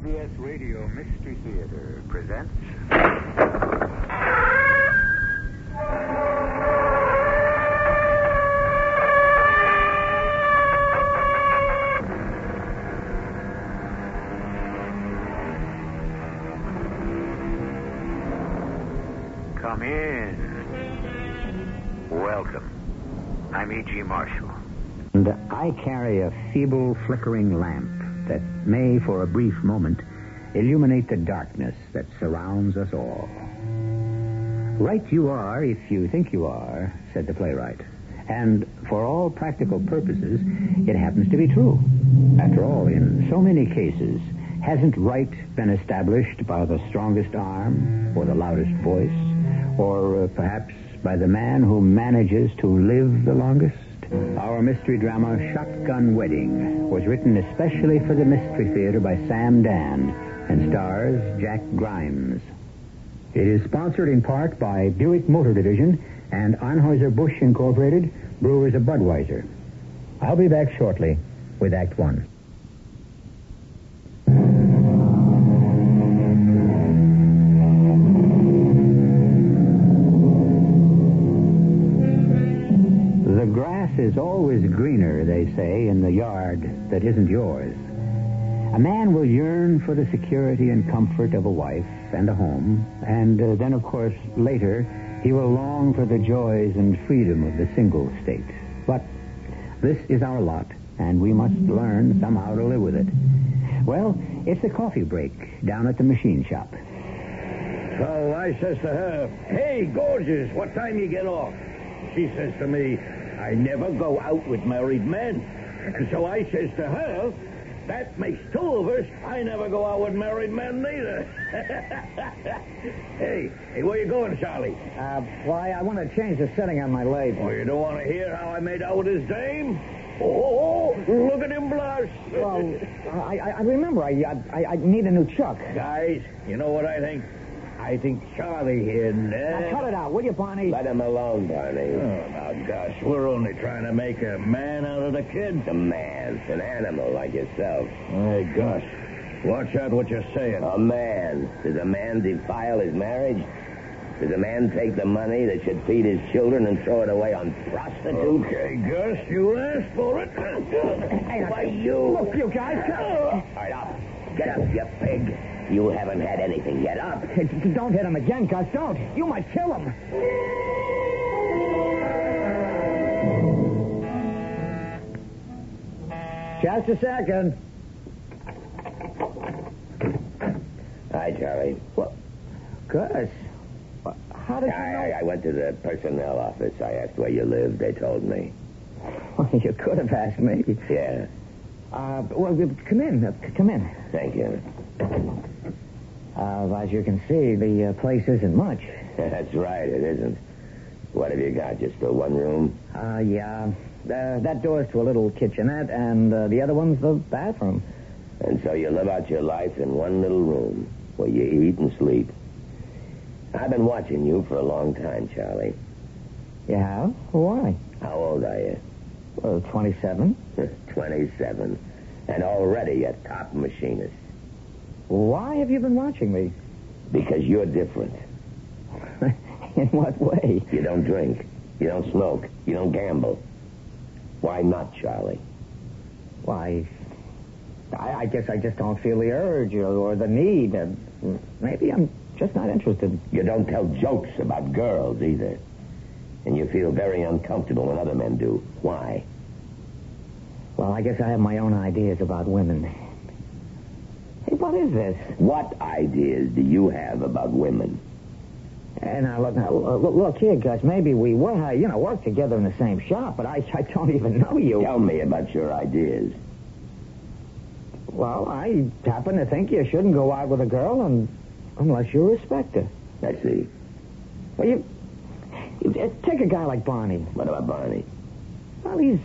CBS Radio Mystery Theater presents. Come in. Welcome. I'm E.G. Marshall. And I carry a feeble, flickering lamp that may, for a brief moment, illuminate the darkness that surrounds us all. Right you are if you think you are, said the playwright. And for all practical purposes, it happens to be true. After all, in so many cases, hasn't right been established by the strongest arm or the loudest voice, or uh, perhaps by the man who manages to live the longest? Our mystery drama, Shotgun Wedding, was written especially for the Mystery Theater by Sam Dann and stars Jack Grimes. It is sponsored in part by Buick Motor Division and Anheuser-Busch Incorporated, Brewers of Budweiser. I'll be back shortly with Act One. That isn't yours. A man will yearn for the security and comfort of a wife and a home, and uh, then, of course, later, he will long for the joys and freedom of the single state. But this is our lot, and we must learn somehow to live with it. Well, it's a coffee break down at the machine shop. So I says to her, Hey, gorgeous, what time you get off? She says to me, I never go out with married men. And so I says to her, that makes two of us. I never go out with married men neither. hey, hey, where you going, Charlie? Uh, why, I want to change the setting on my lathe. Oh, you don't want to hear how I made out with his dame? Oh, oh, oh, look at him blush. Well, I, I, I remember I, I, I need a new chuck. Guys, you know what I think? I think Charlie here Now, cut never... it out, will you, Barney? Let him alone, Barney. Oh, oh now, gosh, we're only trying to make a man out of the kid. A man, an animal like yourself. Hey, gosh, watch out what you're saying. A man. Does a man defile his marriage? Does a man take the money that should feed his children and throw it away on prostitutes? Okay, Gus, you asked for it. Why, you... Look, you guys, All right, up. Get up, you pig. You haven't had anything yet. Up. Don't hit him again, Gus, don't. You might kill him. Just a second. Hi, Charlie. What? Gus, how did you I, know? I, I went to the personnel office. I asked where you lived. They told me. you could have asked me. Yeah, Uh, well, come in. Come in. thank you. Uh, as you can see, the uh, place isn't much. That's right, it isn't. What have you got? Just a one room? Uh, yeah. Uh, that door's to a little kitchenette, and uh, the other one's the bathroom. And so you live out your life in one little room where you eat and sleep. I've been watching you for a long time, Charlie. You have? Why? How old are you? Well, 27. 27. And already a top machinist. Why have you been watching me? Because you're different. In what way? You don't drink. You don't smoke. You don't gamble. Why not, Charlie? Why, I, I guess I just don't feel the urge or, or the need. Uh, maybe I'm just not interested. You don't tell jokes about girls either. And you feel very uncomfortable when other men do. Why? Well, I guess I have my own ideas about women. Hey, what is this? What ideas do you have about women? And now, look, now, look, look here, Gus. Maybe we will, you know, work together in the same shop, but I, I don't even know you. Tell me about your ideas. Well, I happen to think you shouldn't go out with a girl un unless you respect her. I see. Well, you, you take a guy like Barney. What about Barney? Well, he's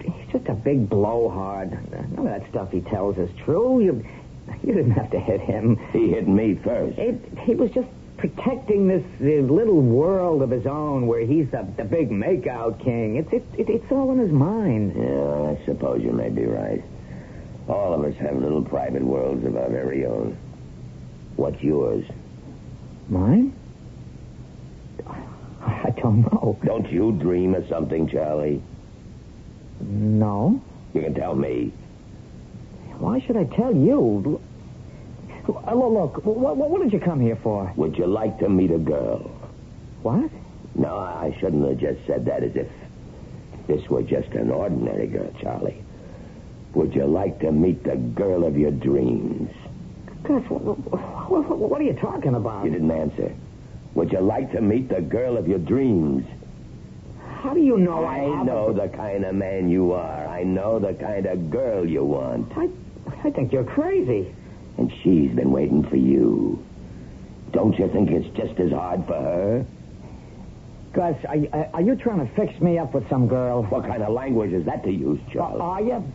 he's just a big blowhard. None of that stuff he tells is true. You you didn't have to hit him. He hit me first. It, he was just protecting this uh, little world of his own where he's the, the big makeout king. It's it, it, it's all in his mind. Yeah, I suppose you may be right. All of us have little private worlds of our very own. What's yours? Mine? I don't know. Don't you dream of something, Charlie? No. You can tell me. Why should I tell you? Look, look what, what did you come here for? Would you like to meet a girl? What? No, I shouldn't have just said that as if this were just an ordinary girl, Charlie. Would you like to meet the girl of your dreams? Gus, what, what, what are you talking about? You didn't answer. Would you like to meet the girl of your dreams? How do you know I, I know the kind of man you are. I know the kind of girl you want. I, I think you're crazy. And she's been waiting for you. Don't you think it's just as hard for her? Gus, are, you- are you trying to fix me up with some girl? What kind of language is that to use, Charlie? Are oh, you?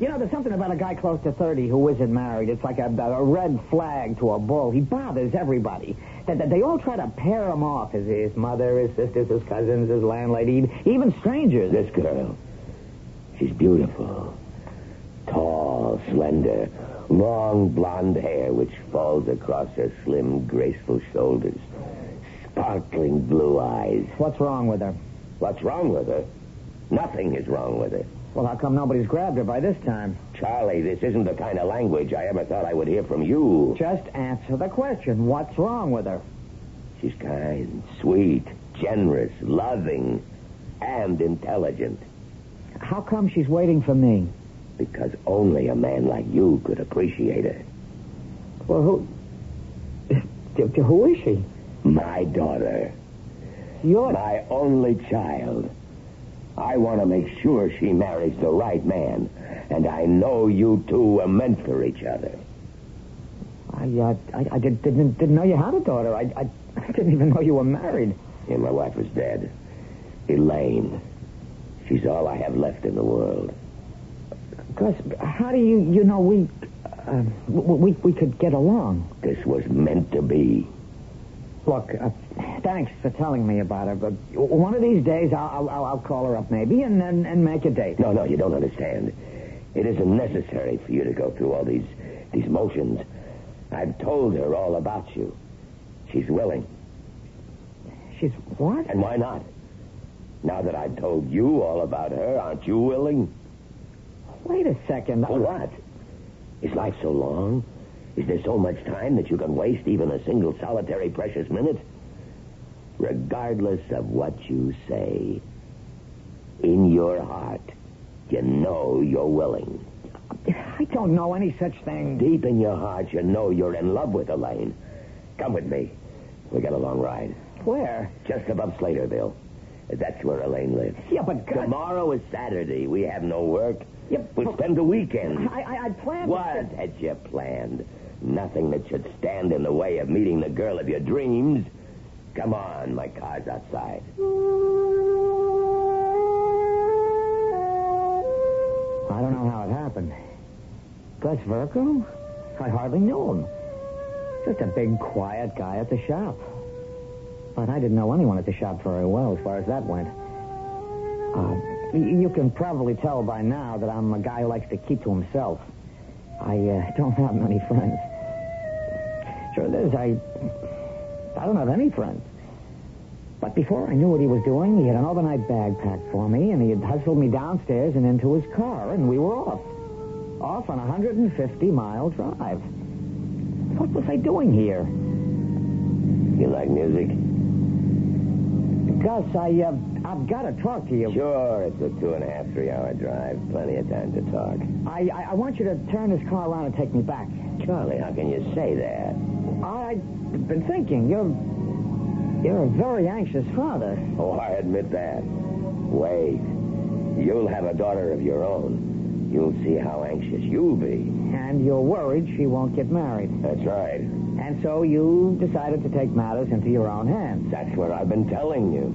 You know, there's something about a guy close to 30 who isn't married. It's like a, a red flag to a bull. He bothers everybody. They, they- they all try to pair him off. His, his mother, his sisters, his cousins, his landlady, even strangers. This girl, she's beautiful. Tall, slender, long blonde hair which falls across her slim, graceful shoulders. Sparkling blue eyes. What's wrong with her? What's wrong with her? Nothing is wrong with her. Well, how come nobody's grabbed her by this time? Charlie, this isn't the kind of language I ever thought I would hear from you. Just answer the question. What's wrong with her? She's kind, sweet, generous, loving, and intelligent. How come she's waiting for me? Because only a man like you could appreciate her. Well, who... Who is she? My daughter. You're... My only child. I want to make sure she marries the right man. And I know you two are meant for each other. I, uh, I, I did, didn't, didn't know you had a daughter. I, I, I didn't even know you were married. And my wife was dead. Elaine. She's all I have left in the world. Gus, how do you, you know, we, uh, we, we could get along? This was meant to be. Look, uh, thanks for telling me about her, but one of these days I'll, I'll, I'll call her up maybe and, and, and make a date. No, no, you don't understand. It isn't necessary for you to go through all these these motions. I've told her all about you. She's willing. She's what? And why not? Now that I've told you all about her, aren't you willing? Wait a second. What? Is life so long? Is there so much time that you can waste even a single solitary precious minute? Regardless of what you say, in your heart, you know you're willing. I don't know any such thing. Deep in your heart, you know you're in love with Elaine. Come with me. We got a long ride. Where? Just above Slaterville. That's where Elaine lives. Yeah, but Gus... Tomorrow is Saturday. We have no work. Yeah, We'll but- spend the weekend. I, I, I planned... What had you planned? Nothing that should stand in the way of meeting the girl of your dreams. Come on, my car's outside. I don't know how it happened. Gus Virko? I hardly knew him. Just a big, quiet guy at the shop. But I didn't know anyone at the shop very well as far as that went. Uh, you can probably tell by now that I'm a guy who likes to keep to himself. I uh, don't have many friends. Sure, is, I, I don't have any friends. But before I knew what he was doing, he had an overnight bag packed for me, and he had hustled me downstairs and into his car, and we were off. Off on a 150-mile drive. What was I doing here? You like music? Gus, I, uh, I've got to talk to you. Sure, it's a two and a half, three hour drive. Plenty of time to talk. I, I, I want you to turn this car around and take me back. Charlie, how can you say that? I've been thinking, you're, you're a very anxious father. Oh, I admit that. Wait. You'll have a daughter of your own. You'll see how anxious you'll be. And you're worried she won't get married. That's right. And so you decided to take matters into your own hands. That's what I've been telling you.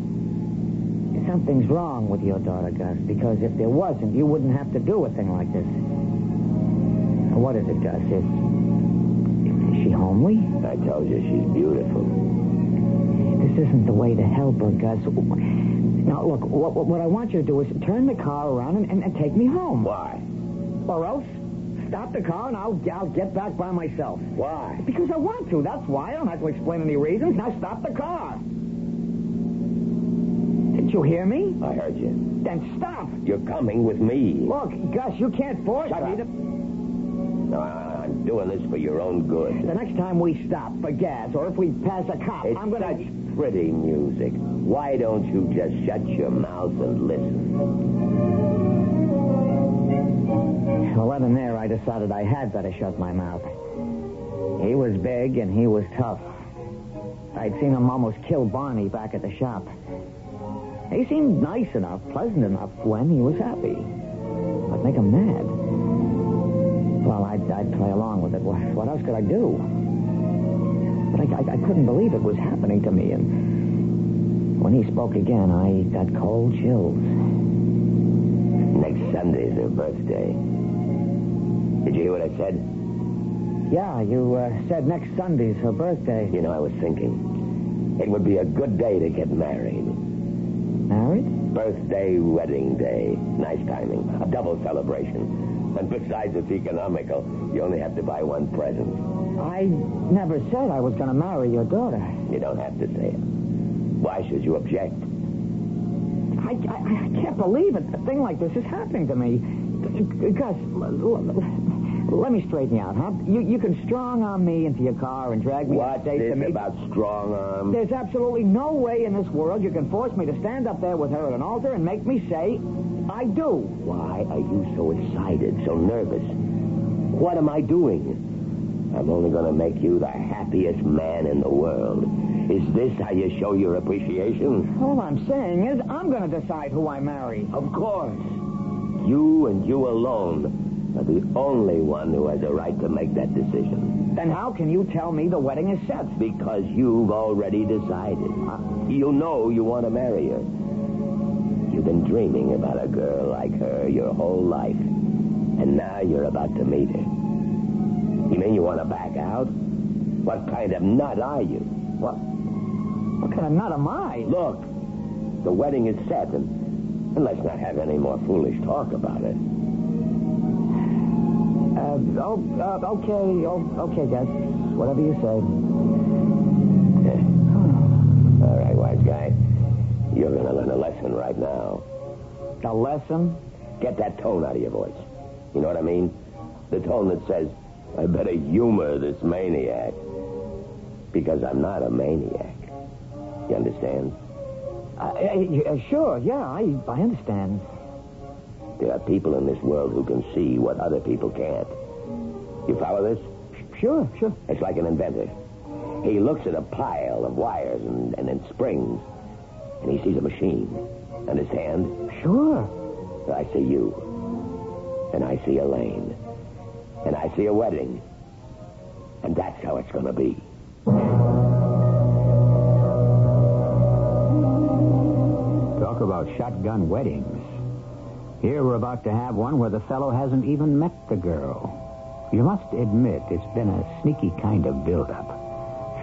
Something's wrong with your daughter, Gus, because if there wasn't, you wouldn't have to do a thing like this. Now, What is it, Gus? Is, is she homely? I told you she's beautiful. This isn't the way to help her, Gus. Now, look, what, what- what I want you to do is turn the car around and, and, and take me home. Why? Or else, stop the car and I'll, I'll get back by myself. Why? Because I want to, that's why. I don't have to explain any reasons. Now stop the car. Did you hear me? I heard you. Then stop. You're coming with me. Look, Gus, you can't force Shut me to... No, I'm doing this for your own good. The next time we stop for gas or if we pass a cop, It's I'm gonna... such pretty music. Why don't you just shut your mouth and listen? Well, then and there, I decided I had better shut my mouth. He was big and he was tough. I'd seen him almost kill Barney back at the shop. He seemed nice enough, pleasant enough when he was happy. I'd make him mad. Well, I'd, I'd play along with it. What, what else could I do? But I, I, I couldn't believe it was happening to me, and when he spoke again, I got cold chills. Next Sunday is her birthday. Did you hear what I said? Yeah, you uh, said next Sunday's her birthday. You know, I was thinking it would be a good day to get married. Married? Birthday, wedding day. Nice timing. A double celebration. And besides, it's economical. You only have to buy one present. I never said I was going to marry your daughter. You don't have to say it. Why should you object? I, I, I can't believe it. A thing like this is happening to me. Gus, let me straighten you out, huh? You, you can strong arm me into your car and drag me What's this to me. about strong arm? There's absolutely no way in this world you can force me to stand up there with her at an altar and make me say, I do. Why are you so excited, so nervous? What am I doing? I'm only going to make you the happiest man in the world. Is this how you show your appreciation? All I'm saying is I'm going to decide who I marry. Of course. You and you alone are the only one who has a right to make that decision. Then how can you tell me the wedding is set? Because you've already decided. Uh. You know you want to marry her. You've been dreaming about a girl like her your whole life. And now you're about to meet her. You mean you want to back out? What kind of nut are you? What? What kind of nut am I? Look, the wedding is set, and, and let's not have any more foolish talk about it. Uh, oh, uh, okay, oh, okay, Gus. Whatever you say. All right, wise guy. You're going to learn a lesson right now. A lesson? Get that tone out of your voice. You know what I mean? The tone that says, I better humor this maniac. Because I'm not a maniac. You understand? Uh, sure, yeah, I, I understand. There are people in this world who can see what other people can't. You follow this? Sure, sure. It's like an inventor. He looks at a pile of wires and, and then springs, and he sees a machine. Understand? Sure. I see you, and I see Elaine, and I see a wedding, and that's how it's going to be. Talk about shotgun weddings. Here we're about to have one where the fellow hasn't even met the girl. You must admit it's been a sneaky kind of build-up.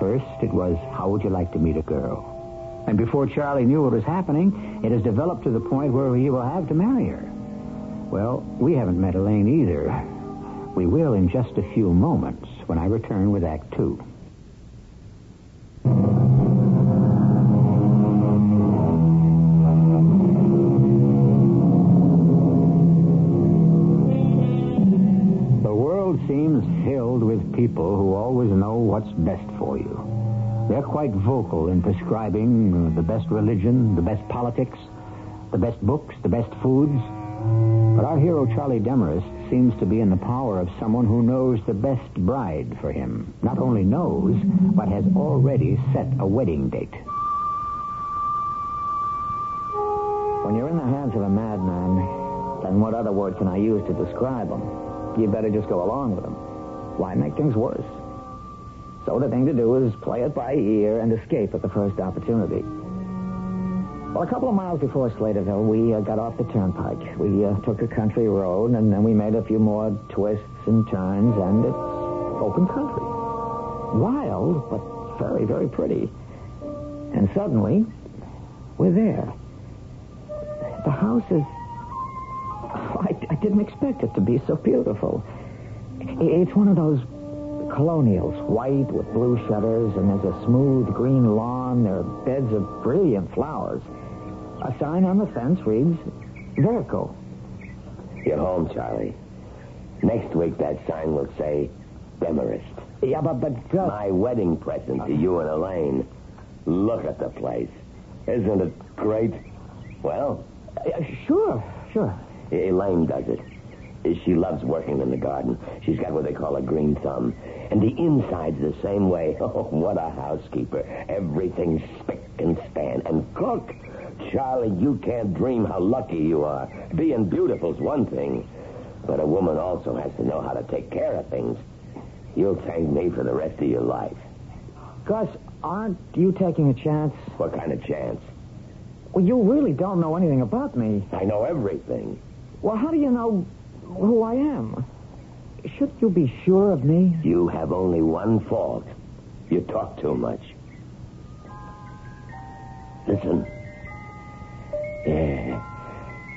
First, it was, how would you like to meet a girl? And before Charlie knew what was happening, it has developed to the point where he will have to marry her. Well, we haven't met Elaine either. We will in just a few moments when I return with Act Two. People who always know what's best for you. They're quite vocal in prescribing the best religion, the best politics, the best books, the best foods. But our hero, Charlie Demarest, seems to be in the power of someone who knows the best bride for him. Not only knows, but has already set a wedding date. When you're in the hands of a madman, then what other word can I use to describe him? you better just go along with them. Why make things worse? So the thing to do is play it by ear and escape at the first opportunity. Well, a couple of miles before Slaterville, we uh, got off the turnpike. We uh, took a country road, and then we made a few more twists and turns, and it's open country. Wild, but very, very pretty. And suddenly, we're there. The house is. I, I didn't expect it to be so beautiful. It's one of those colonials, white with blue shutters, and there's a smooth green lawn. There are beds of brilliant flowers. A sign on the fence reads Vertical. You're home, Charlie. Next week, that sign will say Demarest. Yeah, but, but just... My wedding present to you and Elaine. Look at the place. Isn't it great? Well, Uh, sure, sure. Elaine does it. She loves working in the garden. She's got what they call a green thumb. And the inside's the same way. Oh, what a housekeeper. Everything's spick and span. And cook. Charlie, you can't dream how lucky you are. Being beautiful's one thing. But a woman also has to know how to take care of things. You'll thank me for the rest of your life. Gus, aren't you taking a chance? What kind of chance? Well, you really don't know anything about me. I know everything. Well, how do you know who I am? Should you be sure of me? You have only one fault. You talk too much. Listen. Yeah.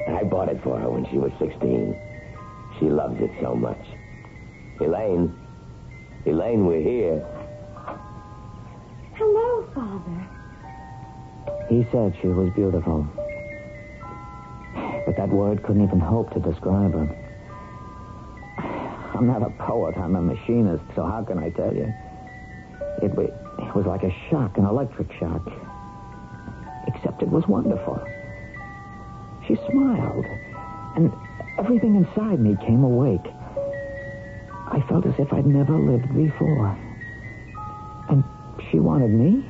I bought it for her when she was 16. She loves it so much. Elaine. Elaine, we're here. Hello, Father. He said she was beautiful. But that word couldn't even hope to describe her. I'm not a poet, I'm a machinist, so how can I tell you? It, it was like a shock, an electric shock. Except it was wonderful. She smiled, and everything inside me came awake. I felt as if I'd never lived before. And she wanted me?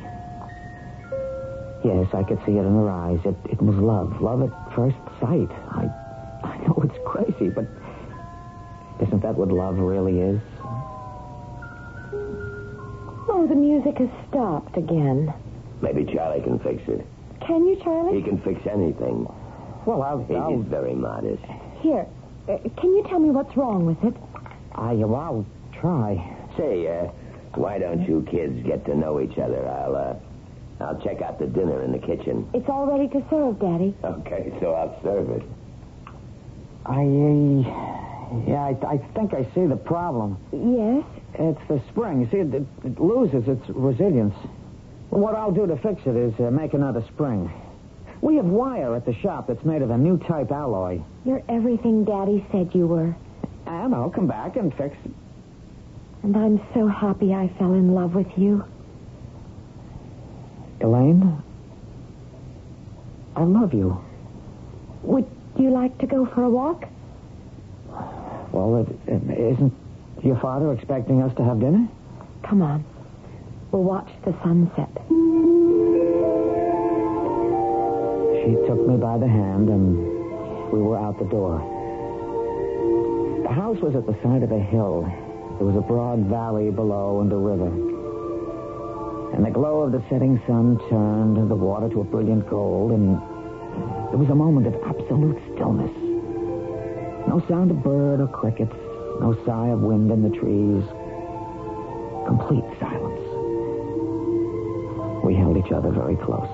Yes, I could see it in her eyes. It, it was love. Love at first sight. I, I know it's crazy, but isn't that what love really is? Oh, the music has stopped again. Maybe Charlie can fix it. Can you, Charlie? He can fix anything. Well, I'll, He I'll, is very modest. Here, uh, can you tell me what's wrong with it? I, well, I'll try. Say, uh, why don't you kids get to know each other? I'll, uh, I'll check out the dinner in the kitchen. It's all ready to serve, Daddy. Okay, so I'll serve it. I, uh, yeah, I, I think I see the problem. Yes? It's the spring. You see, it, it, it loses its resilience. What I'll do to fix it is uh, make another spring. We have wire at the shop that's made of a new type alloy. You're everything Daddy said you were. And I'll come back and fix it. And I'm so happy I fell in love with you. Elaine, I love you. Would you like to go for a walk? Well, it, it, isn't your father expecting us to have dinner? Come on. We'll watch the sunset. She took me by the hand, and we were out the door. The house was at the side of a hill. There was a broad valley below and a river. And the glow of the setting sun turned the water to a brilliant gold, and there was a moment of absolute stillness. No sound of bird or crickets, no sigh of wind in the trees. Complete silence. We held each other very close.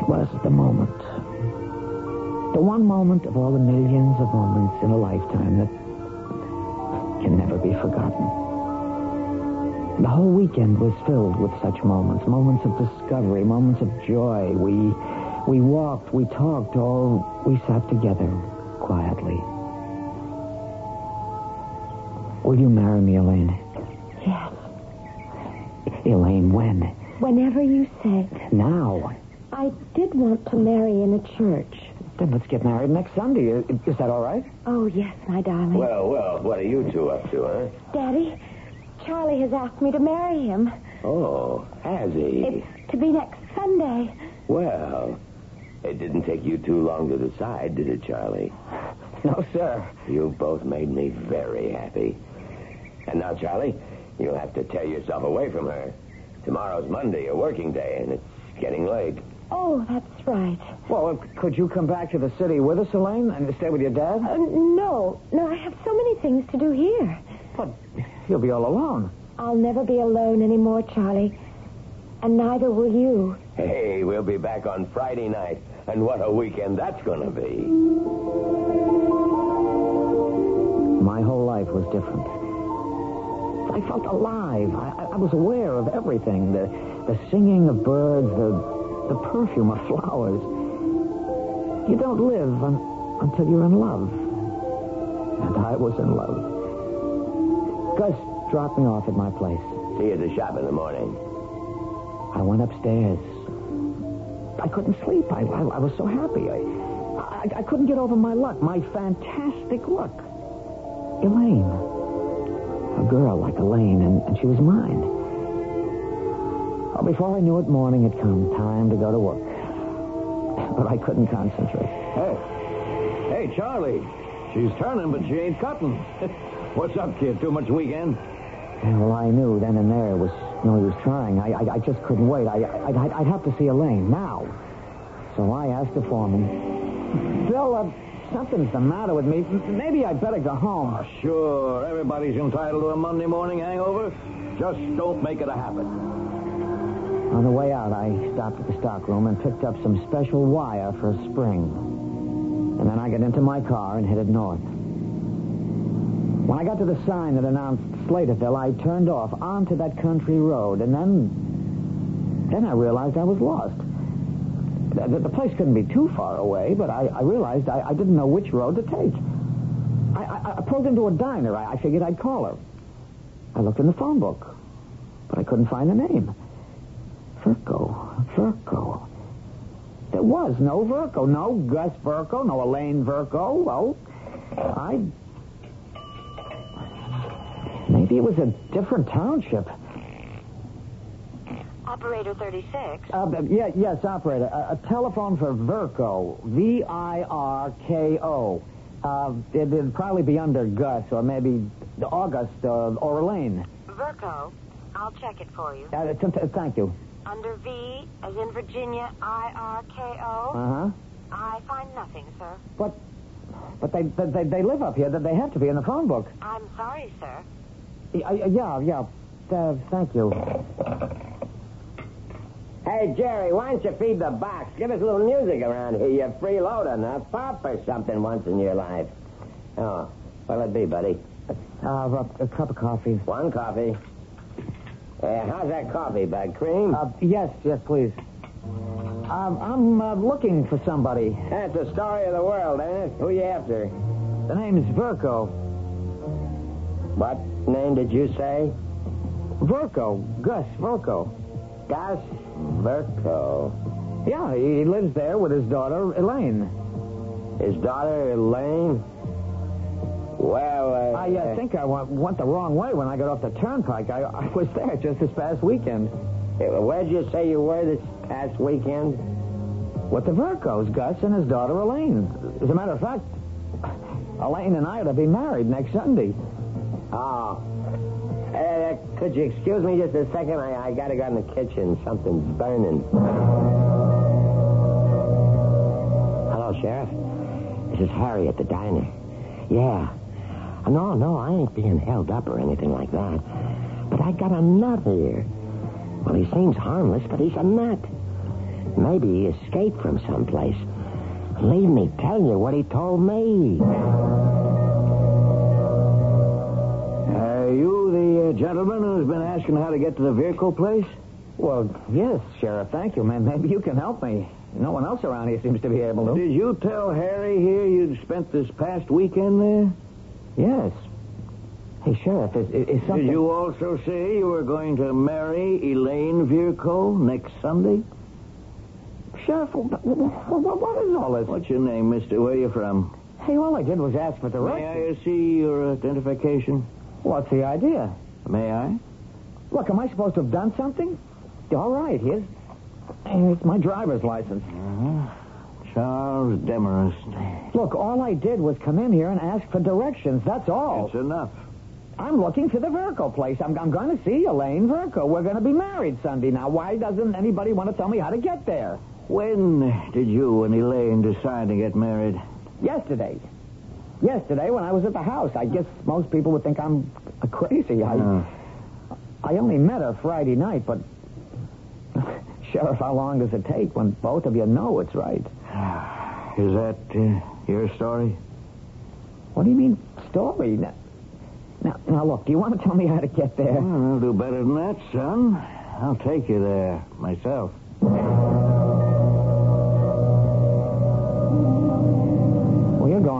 It was the moment. The one moment of all the millions of moments in a lifetime that can never be forgotten. The whole weekend was filled with such moments, moments of discovery, moments of joy. We we walked, we talked, all we sat together quietly. Will you marry me, Elaine? Yes. Elaine, when? Whenever you say. Now. I did want to marry in a church. Then let's get married next Sunday. Is is that all right? Oh, yes, my darling. Well, well, what are you two up to, huh? Daddy, Charlie has asked me to marry him. Oh, has he? It's to be next Sunday. Well, it didn't take you too long to decide, did it, Charlie? No, sir. You both made me very happy. And now, Charlie, you'll have to tear yourself away from her. Tomorrow's Monday, a working day, and it's getting late. Oh, that's right. Well, could you come back to the city with us, Elaine, and stay with your dad? Uh, no, no, I have so many things to do here. But you'll be all alone. I'll never be alone anymore, Charlie. And neither will you. Hey, we'll be back on Friday night. And what a weekend that's going to be. My whole life was different. I felt alive. I, I was aware of everything. The, the singing of birds, the, the perfume of flowers. You don't live un, until you're in love. And I was in love. Gus dropped me off at my place. See you at the shop in the morning. I went upstairs. I couldn't sleep. I, I, I was so happy. I, I, I couldn't get over my luck, my fantastic luck. Elaine. A girl like Elaine, and, and she was mine. Well, before I knew it, morning had come. Time to go to work. But I couldn't concentrate. Hey. Hey, Charlie. She's turning, but she ain't cutting. What's up, kid? Too much weekend? Well, I knew then and there it was no use trying. I, I, I just couldn't wait. I, I, I'd, I'd have to see Elaine now. So I asked the foreman, Bill, uh, something's the matter with me. M- Maybe I'd better go home. Oh, sure. Everybody's entitled to a Monday morning hangover. Just don't make it a habit. On the way out, I stopped at the stockroom and picked up some special wire for a spring. And then I got into my car and headed north. When I got to the sign that announced Slaterville, I turned off onto that country road, and then, then I realized I was lost. The, the- place couldn't be too far away, but I, I realized I, I didn't know which road to take. I, I, pulled into a diner. I, figured I'd call her. I looked in the phone book, but I couldn't find the name. Virko, Virko. There was no Virko, no Gus Virko, no Elaine Virko. Well, I. Maybe it was a different township. Operator 36. Uh, yeah, yes, operator. A, a telephone for Virko. V I R K O. Uh, it, it'd probably be under Gus or maybe August uh, or Elaine. Virko. I'll check it for you. Uh, th- th- thank you. Under V, as in Virginia, I-R-K-O. Uh huh. I find nothing, sir. But, but they, they they live up here. That they have to be in the phone book. I'm sorry, sir. Yeah, yeah, yeah. Uh, thank you. Hey, Jerry, why don't you feed the box? Give us a little music around here. You're freeloading, huh? Pop or something once in your life. Oh, what'll it be, buddy? Uh, a, a cup of coffee. One coffee. Uh, how's that coffee, bud? Cream? Uh, yes, yes, please. Um, I'm uh, looking for somebody. That's the story of the world, ain't it? Who you after? The name's Virko. What name did you say? Virko. Gus Virko. Gus Virko. Yeah, he he lives there with his daughter, Elaine. His daughter, Elaine? Well, uh... I uh, think I went, went the wrong way when I got off the turnpike. I, I was there just this past weekend. uh, Where'd you say you were this past weekend? With the Virkos, Gus and his daughter, Elaine. As a matter of fact, Elaine and I are to be married next Sunday. Oh. Uh, could you excuse me just a second? I, I gotta go in the kitchen. Something's burning. Hello, Sheriff. This is Harry at the diner. Yeah. No, no, I ain't being held up or anything like that. But I got a nut here. Well, he seems harmless, but he's a nut. Maybe he escaped from someplace. Leave me tell you what he told me. You the uh, gentleman who's been asking how to get to the vehicle place? Well, yes, Sheriff. Thank you, man. Maybe you can help me. No one else around here seems to be able to. Did you tell Harry here you'd spent this past weekend there? Yes. Hey, Sheriff, is, is, is something... Did you also say you were going to marry Elaine Virko next Sunday? Sheriff, wh- wh- wh- what is all this? What's your name, mister? Where are you from? Hey, all I did was ask for the right. May. I see your identification? What's the idea? May I? Look, am I supposed to have done something? All right, here's, here's my driver's license. Uh-huh. Charles Demarest. Look, all I did was come in here and ask for directions. That's all. That's enough. I'm looking for the Virko place. I'm, I'm going to see Elaine Virko. We're going to be married Sunday. Now, why doesn't anybody want to tell me how to get there? When did you and Elaine decide to get married? Yesterday. Yesterday, when I was at the house. I guess most people would think I'm crazy. I, Oh. I only met her Friday night, but... Sheriff, how long does it take when both of you know it's right? Is that uh, your story? What do you mean, story? Now, now, now, look, do you want to tell me how to get there? Well, I'll do better than that, son. I'll take you there myself.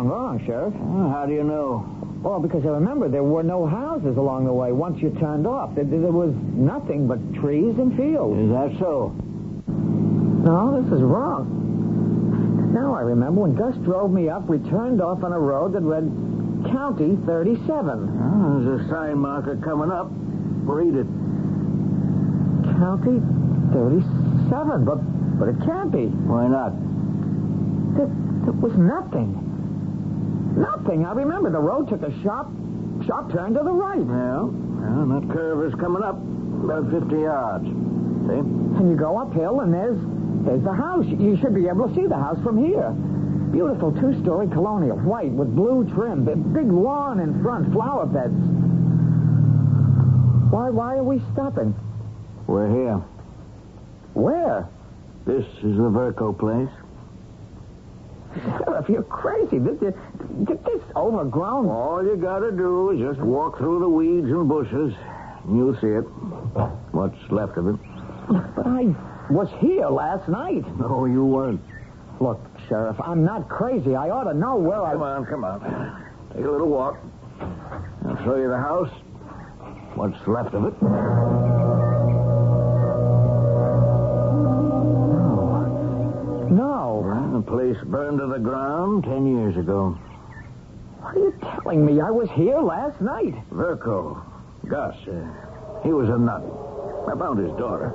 Well, wrong, Sheriff. Well, how do you know? Well, because I remember there were no houses along the way once you turned off. There, there was nothing but trees and fields. Is that so? No, this is wrong. Now I remember when Gus drove me up, we turned off on a road that read County 37. Oh, there's a sign marker coming up. Read it. County 37, but but it can't be. Why not? There, there was nothing. Nothing. I remember the road took a sharp, sharp turn to the right. Well, well, that curve is coming up about 50 yards. See? And you go uphill, and there's there's the house. You- should be able to see the house from here. Beautiful two-story colonial, white with blue trim, big, big lawn in front, flower beds. Why why are we stopping? We're here. Where? This is the Virko place. Sheriff, you're crazy. This, this, this overgrown. All you gotta do is just walk through the weeds and bushes, and you'll see it. What's left of it. But I was here last night. No, you weren't. Look, Sheriff, I'm not crazy. I ought to know where I. Come on, come on. Take a little walk. I'll show you the house. What's left of it. No. Well, the place burned to the ground ten years ago. What are you telling me? I was here last night. Virko, Gus, uh, he was a nut. I found his daughter.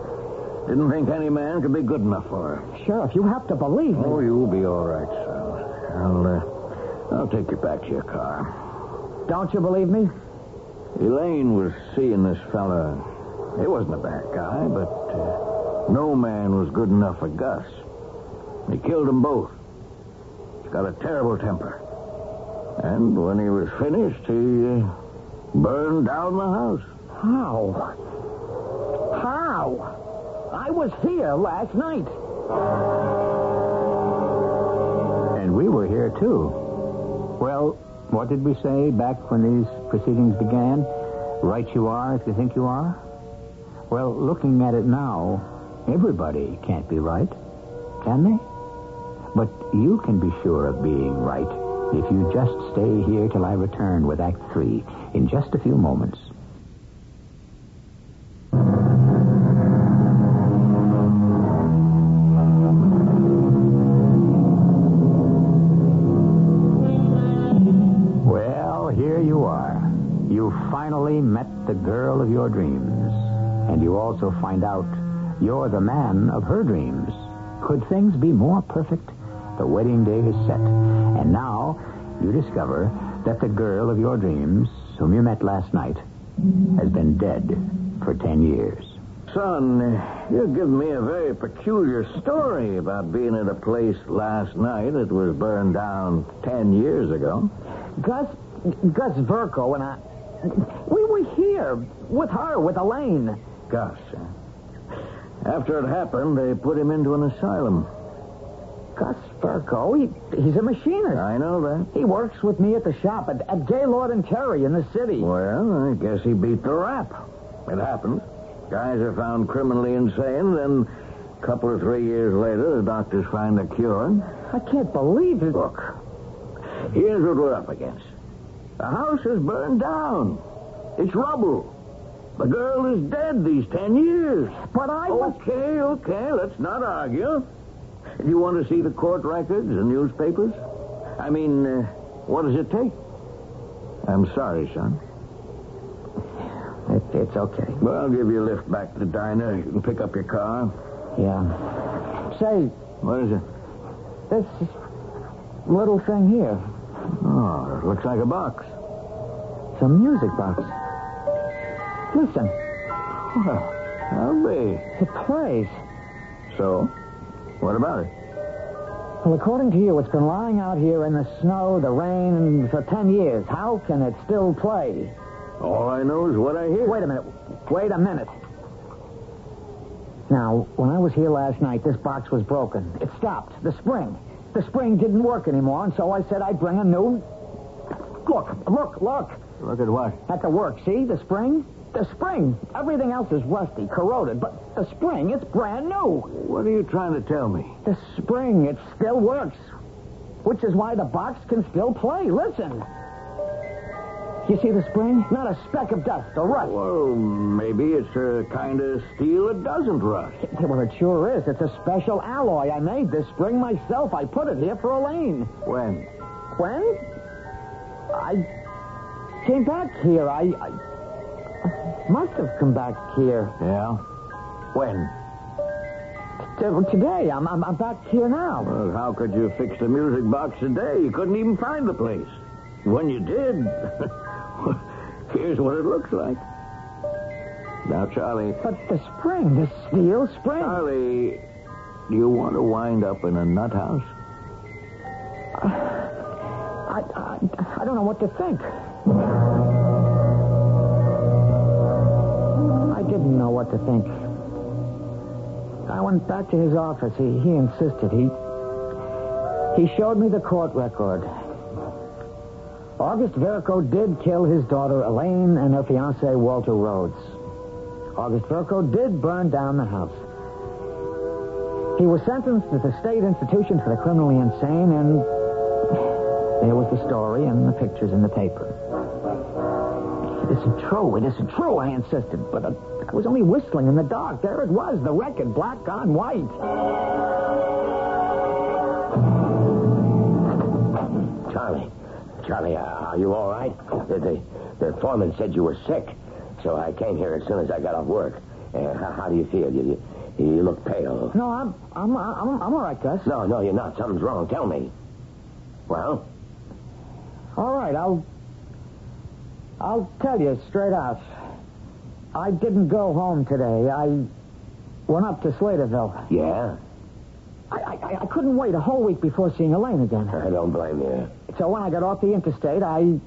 Didn't think any man could be good enough for her. Sheriff, you have to believe me. Oh, you'll be all right, son. I'll, uh, I'll take you back to your car. Don't you believe me? Elaine was seeing this fella. He wasn't a bad guy, but uh, no man was good enough for Gus. He killed them both. He's got a terrible temper. And when he was finished, he uh, burned down the house. How? How? I was here last night. And we were here, too. Well, what did we say back when these proceedings began? Right you are if you think you are? Well, looking at it now, everybody can't be right, can they? But you can be sure of being right if you just stay here till I return with Act Three in just a few moments. Well, here you are. You finally met the girl of your dreams. And you also find out you're the man of her dreams. Could things be more perfect? The wedding day is set. And now you discover that the girl of your dreams, whom you met last night, has been dead for ten years. Son, you're giving me a very peculiar story about being at a place last night that was burned down ten years ago. Gus, Gus Virko and I, we were here with her, with Elaine. Gus. After it happened, they put him into an asylum. Gus Virko, he, he's a machinist. I know that. He works with me at the shop at, at Gaylord and Terry in the city. Well, I guess he beat the rap. It happens. Guys are found criminally insane, then a couple or three years later, the doctors find a cure. I can't believe it. Look, here's what we're up against. The house is burned down. It's rubble. The girl is dead these ten years. But I was... Okay, okay, let's not argue. Do you want to see the court records and newspapers? I mean, uh, what does it take? I'm sorry, son. It, it's okay. Well, I'll give you a lift back to the diner. You can pick up your car. Yeah. Say, What is it? This little thing here. Oh, it looks like a box. It's a music box. Listen, Well, I'll be. it plays. So, what about it? Well, according to you, it's been lying out here in the snow, the rain, for ten years. How can it still play? All I know is what I hear. Wait a minute. Wait a minute. Now, when I was here last night, this box was broken. It stopped. The spring. The spring didn't work anymore, and so I said I'd bring a new. Look, look, look. Look at what? At the work, see? The spring? The spring. Everything else is rusty, corroded, but the spring, it's brand new. What are you trying to tell me? The spring, it still works. Which is why the box can still play. Listen. You see the spring? Not a speck of dust or rust. Well, maybe it's a kind of steel that doesn't rust. Well, it sure is. It's a special alloy. I made this spring myself. I put it here for Elaine. When? When? I came back here. I, I must have come back here. Yeah? When? T- today. I'm, I'm, I'm back here now. Well, how could you fix the music box today? You couldn't even find the place. When you did, here's what it looks like. Now, Charlie. But the spring, the steel spring. Charlie, do you want to wind up in a nut house? I, I, I don't know what to think. Didn't know what to think. I went back to his office. He, he insisted. He, he showed me the court record. August Virko did kill his daughter Elaine and her fiancé Walter Rhodes. August Virko did burn down the house. He was sentenced to the state institution for the criminally insane, and there was the story and the pictures in the paper. It isn't true. It isn't true, I insisted. But uh, I was only whistling in the dark. There it was, the record, black on white. Charlie. Charlie, uh, are you all right? The, the, the foreman said you were sick, so I came here as soon as I got off work. Uh, how, how do you feel? You, you, you look pale. No, I'm, I'm, I'm, I'm all right, Gus. No, no, you're not. Something's wrong. Tell me. Well? All right, I'll, I'll tell you straight out. I didn't go home today. I went up to Slaterville. Yeah? I, I, I couldn't wait a whole week before seeing Elaine again. I don't blame you. So when I got off the interstate, I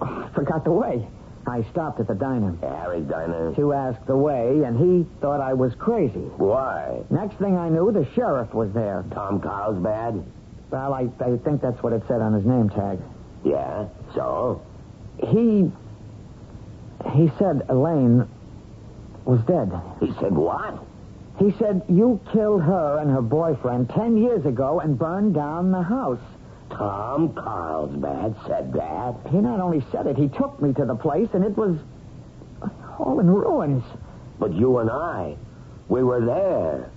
oh, forgot the way. I stopped at the diner Harry's diner. to ask the way, and he thought I was crazy. Why? Next thing I knew, the sheriff was there. Tom Carlsbad? Well, I, I think that's what it said on his name tag. Yeah. So? He he said Elaine was dead. He said what? He said you killed her and her boyfriend ten years ago and burned down the house. Tom Carlsbad said that? He not only said it, he took me to the place, and it was all in ruins. But you and I, we were there.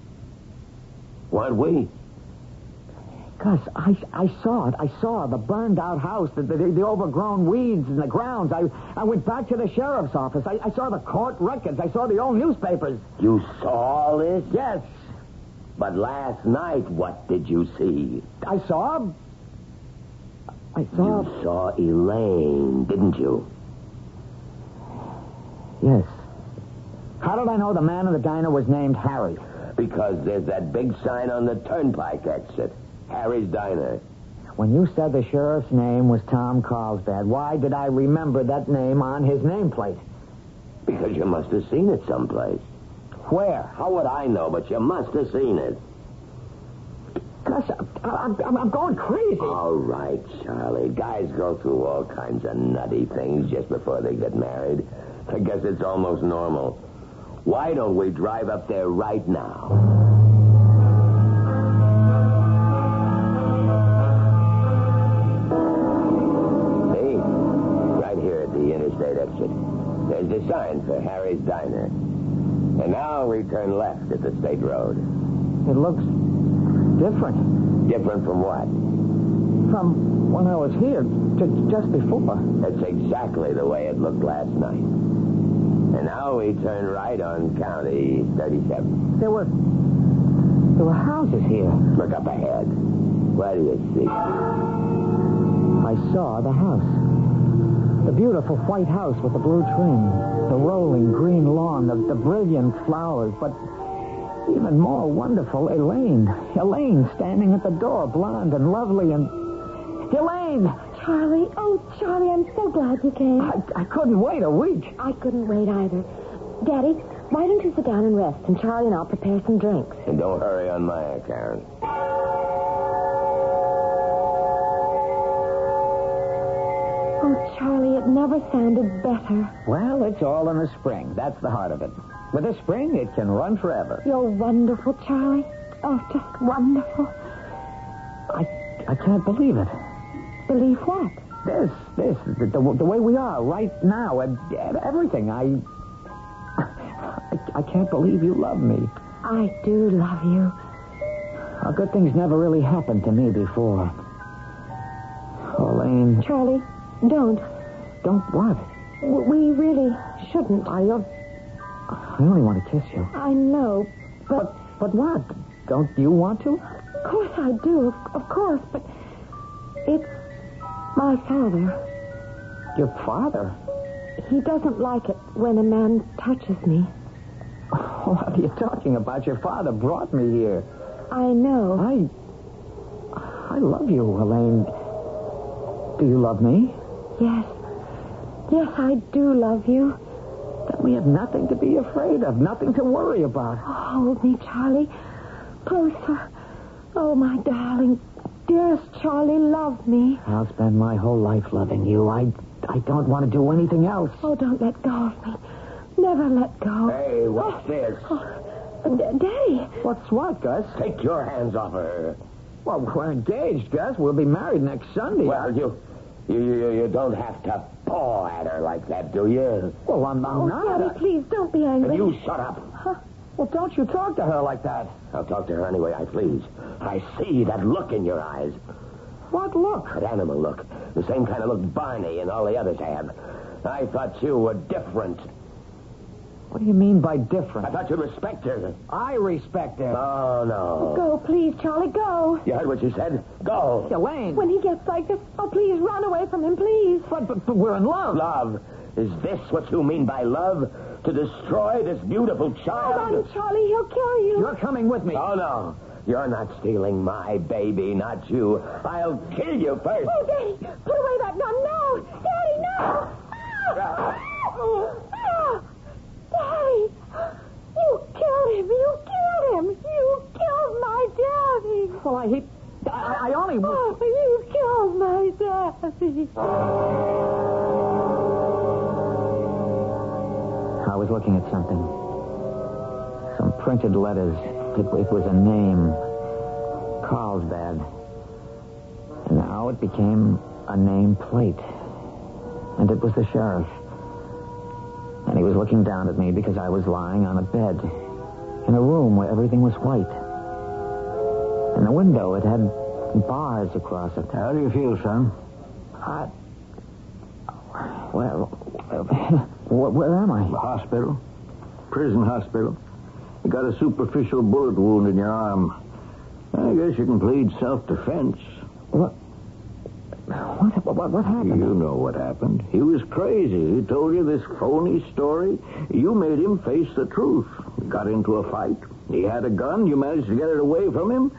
Weren't we? Gus, I, I saw it. I saw the burned out house, the, the, the overgrown weeds in the grounds. I, I went back to the sheriff's office. I, I saw the court records. I saw the old newspapers. You saw all this? Yes, But last night, what did you see? I saw. I saw. You saw Elaine, didn't you? Yes. How did I know the man in the diner was named Harry? Because there's that big sign on the turnpike exit. Harry's Diner. When you said the sheriff's name was Tom Carlsbad, why did I remember that name on his nameplate? Because you must have seen it someplace. Where? How would I know? But you must have seen it. Gus, I'm, I'm, I'm going crazy. All right, Charlie. Guys go through all kinds of nutty things just before they get married. I guess it's almost normal. Why don't we drive up there right now? Exit. There's the sign for Harry's Diner. And now we turn left at the state road. It looks different Different from what? from when I was here to just before. That's exactly the way it looked last night. And now we turn right on County 37. There were there were houses here. Look up ahead. What do you see? I saw the house. The beautiful white house with the blue trim, the rolling green lawn, the, the brilliant flowers, but even more wonderful, Elaine. Elaine standing at the door, blonde and lovely and. Elaine! Charlie, oh, Charlie, I'm so glad you came. I, I couldn't wait a week. I couldn't wait either. Daddy, why don't you sit down and rest, and Charlie and I'll prepare some drinks. And don't hurry on my account. Charlie, it never sounded better. Well, it's all in the spring. That's the heart of it. With the spring, it can run forever. You're wonderful, Charlie. Oh, just wonderful. I, I can't believe it. Believe what? This, this, the, the, the way we are right now, and, everything. I, I, I can't believe you love me. I do love you. Good things never really happened to me before. Elaine. Charlie, don't. Don't what? We really shouldn't. I, uh, I only want to kiss you. I know, but... But what? Don't you want to? Of course I do, of, of course, but it's my father. Your father? He doesn't like it when a man touches me. What are you talking about? Your father brought me here. I know. I. I love you, Elaine. Do you love me? Yes. Yes, I do love you. Then we have nothing to be afraid of, nothing to worry about. Hold me, Charlie. Closer. Oh, my darling. Dearest Charlie, love me. I'll spend my whole life loving you. I, I don't want to do anything else. Oh, don't let go of me. Never let go. Hey, what's this? Uh, D- Daddy. What's what, Gus? Take your hands off her. Well, we're engaged, Gus. We'll be married next Sunday. Well, you, you, you, you don't have to paw at her like that, do you? Well, I'm, oh, I'm Oh, not. Daddy, please don't be angry. And you shut up. Huh? Well, don't you talk to her like that. I'll talk to her any way I please. I see that look in your eyes. What look? That animal look. The same kind of look Barney and all the others have. I thought you were different. What do you mean by different? I thought you'd respect her. I respect her. Oh, no. Go, please, Charlie, go. You heard what she said? Go. Elaine. When he gets like this, oh, please run away from him, please. But, but, but we're in love. Love. Is this what you mean by love? To destroy this beautiful child? run, Charlie, he'll kill you. You're coming with me. Oh, no. You're not stealing my baby, not you. I'll kill you first. Oh, Daddy, put away that gun. No. Daddy, no. Ah! Ah! Daddy, you killed him. You killed him. You killed my daddy. Well, I hate. I, I only. Oh, you killed my daddy. I was looking at something. Some printed letters. It, it was a name. Carlsbad. And now it became a name plate. And it was the sheriff. And he was looking down at me because I was lying on a bed in a room where everything was white. In the window, it had bars across it. How do you feel, son? I... Well, where, where am I? Hospital. Prison hospital. You got a superficial bullet wound in your arm. I guess you can plead self-defense. What? What, what, what happened? You know what happened. He was crazy. He told you this phony story. You made him face the truth. Got into a fight. He had a gun. You managed to get it away from him.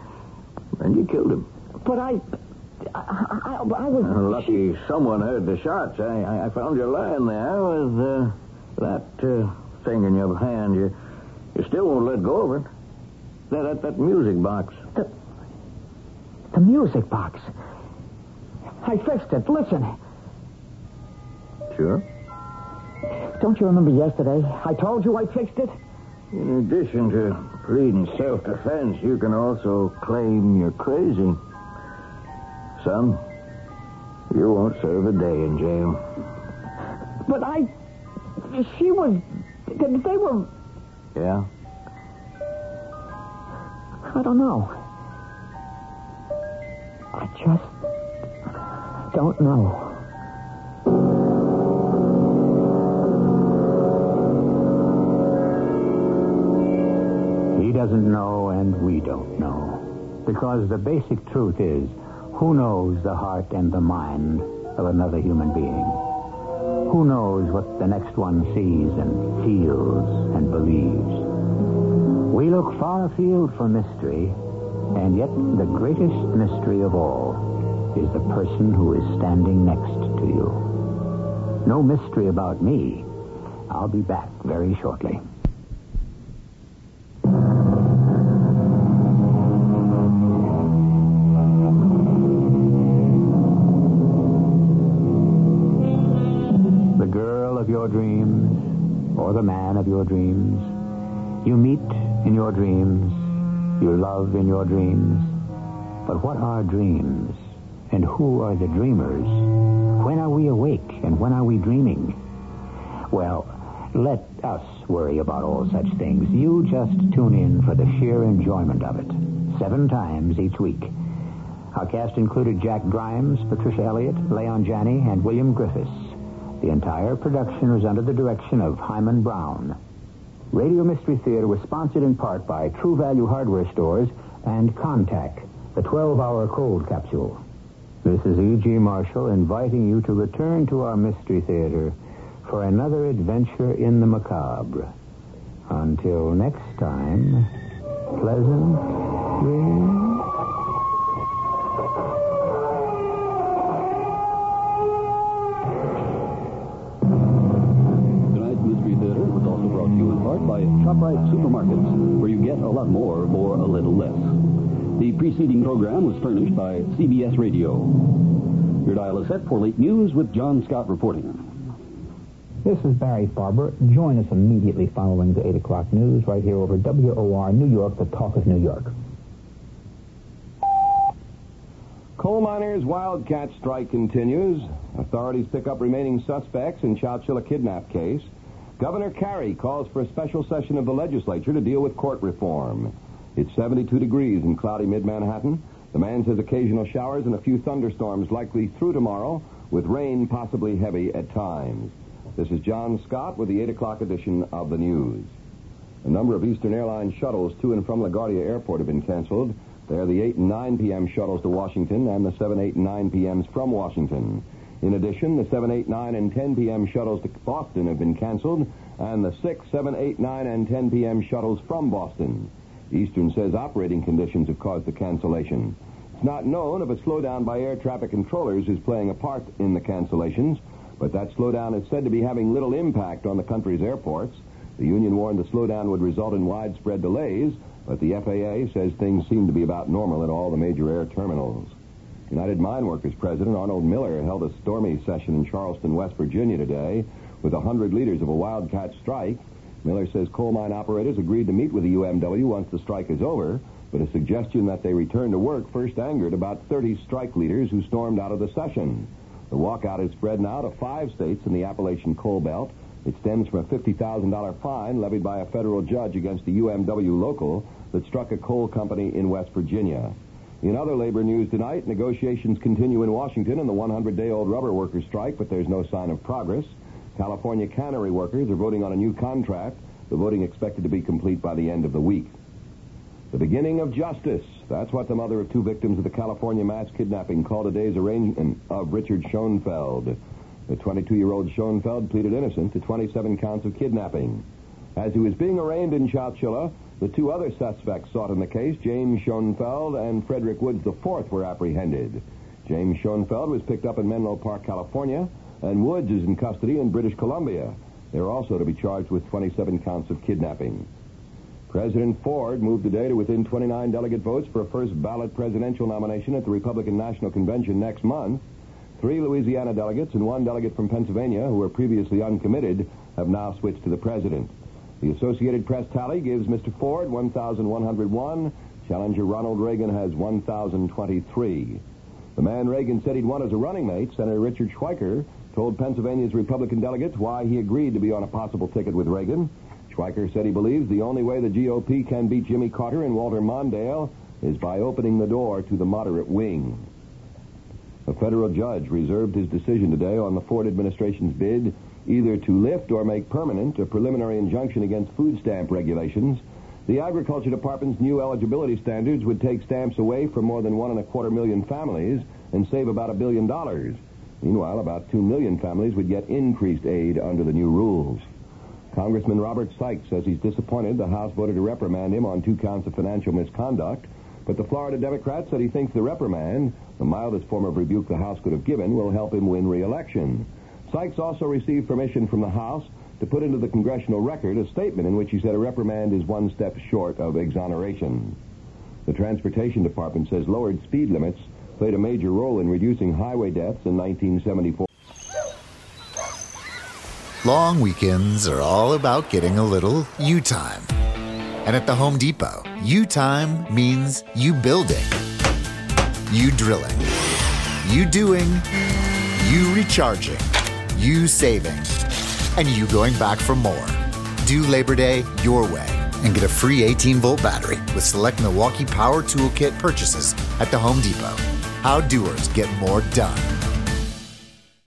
And you killed him. But I, I, I, I was. Uh, lucky someone heard the shots. I, I, I found you lying there with uh, that uh, thing in your hand. You, you still won't let go of it. That, that, that music box. The, the music box. I fixed it. Listen. Sure. Don't you remember yesterday? I told you I fixed it. In addition to pleading self-defense, you can also claim you're crazy. Son, you won't serve a day in jail. But I. She was. They were. Yeah? I don't know. I just. Don't know. He doesn't know, and we don't know. Because the basic truth is, who knows the heart and the mind of another human being? Who knows what the next one sees and feels and believes? We look far afield for mystery, and yet the greatest mystery of all is the person who is standing next to you. No mystery about me. I'll be back very shortly. The girl of your dreams, or the man of your dreams. You meet in your dreams. You love in your dreams. But what are dreams? And who are the dreamers? When are we awake and when are we dreaming? Well, let us worry about all such things. You just tune in for the sheer enjoyment of it. Seven times each week. Our cast included Jack Grimes, Patricia Elliott, Leon Janney, and William Griffis. The entire production was under the direction of Himan Brown. Radio Mystery Theater was sponsored in part by True Value Hardware Stores and Contac, the 12-hour cold capsule. This is E.G. Marshall inviting you to return to our Mystery Theater for another adventure in the macabre. Until next time, pleasant dreams. Theater was also brought to you in part by ShopRite Supermarkets, where you get a lot more for a little less. The preceding program was furnished by CBS Radio. Your dial is set for late news with John Scott reporting. This is Barry Farber. Join us immediately following the 8 o'clock news right here over WOR New York, the talk of New York. Coal miners' wildcat strike continues. Authorities pick up remaining suspects in Chowchilla kidnap case. Governor Carey calls for a special session of the legislature to deal with court reform. It's 72 degrees in cloudy mid-Manhattan. The man says occasional showers and a few thunderstorms likely through tomorrow, with rain possibly heavy at times. This is John Scott with the 8 o'clock edition of the news. A number of Eastern Airlines shuttles to and from LaGuardia Airport have been canceled. They're the 8 and 9 p.m. shuttles to Washington and the 7, 8, and 9 p.m.s from Washington. In addition, the 7, 8, 9, and 10 p.m. shuttles to Boston have been canceled, and the 6, 7, 8, 9, and 10 p.m. shuttles from Boston. Eastern says operating conditions have caused the cancellation. It's not known if a slowdown by air traffic controllers is playing a part in the cancellations, but that slowdown is said to be having little impact on the country's airports. The union warned the slowdown would result in widespread delays, but the FAA says things seem to be about normal at all the major air terminals. United Mine Workers President Arnold Miller held a stormy session in Charleston, West Virginia today with hundred leaders of a wildcat strike. Miller says coal mine operators agreed to meet with the UMW once the strike is over, but a suggestion that they return to work first angered about 30 strike leaders who stormed out of the session. The walkout is spread now to five states in the Appalachian Coal Belt. It stems from a $50,000 fine levied by a federal judge against the UMW local that struck a coal company in West Virginia. In other labor news tonight, negotiations continue in Washington in the 100-day-old rubber workers strike, but there's no sign of progress. California cannery workers are voting on a new contract. The voting expected to be complete by the end of the week. The beginning of justice. That's what the mother of two victims of the California mass kidnapping called today's arraignment of Richard Schoenfeld. The 22-year-old Schoenfeld pleaded innocent to 27 counts of kidnapping. As he was being arraigned in Chowchilla, the two other suspects sought in the case, James Schoenfeld and Frederick Woods IV, were apprehended. James Schoenfeld was picked up in Menlo Park, California, and Woods is in custody in British Columbia. They're also to be charged with 27 counts of kidnapping. President Ford moved today to within 29 delegate votes for a first ballot presidential nomination at the Republican National Convention next month. Three Louisiana delegates and one delegate from Pennsylvania, who were previously uncommitted, have now switched to the president. The Associated Press tally gives Mr. Ford 1,101. Challenger Ronald Reagan has 1,023. The man Reagan said he'd want as a running mate, Senator Richard Schweiker, told Pennsylvania's Republican delegates why he agreed to be on a possible ticket with Reagan. Schweiker said he believes the only way the GOP can beat Jimmy Carter and Walter Mondale is by opening the door to the moderate wing. A federal judge reserved his decision today on the Ford administration's bid either to lift or make permanent a preliminary injunction against food stamp regulations. The Agriculture Department's new eligibility standards would take stamps away from more than one and a quarter million families and save about a billion dollars. Meanwhile, about two million families would get increased aid under the new rules. Congressman Robert Sikes says he's disappointed the House voted to reprimand him on two counts of financial misconduct, but the Florida Democrat said he thinks the reprimand, the mildest form of rebuke the House could have given, will help him win re-election. Sikes also received permission from the House to put into the congressional record a statement in which he said a reprimand is one step short of exoneration. The Transportation Department says lowered speed limits played a major role in reducing highway deaths in 1974. Long weekends are all about getting a little you time. And at the Home Depot, you time means you building, you drilling, you doing, you recharging, you saving, and you going back for more. Do Labor Day your way and get a free 18 volt battery with select Milwaukee Power Toolkit purchases at the Home Depot. How doers get more done.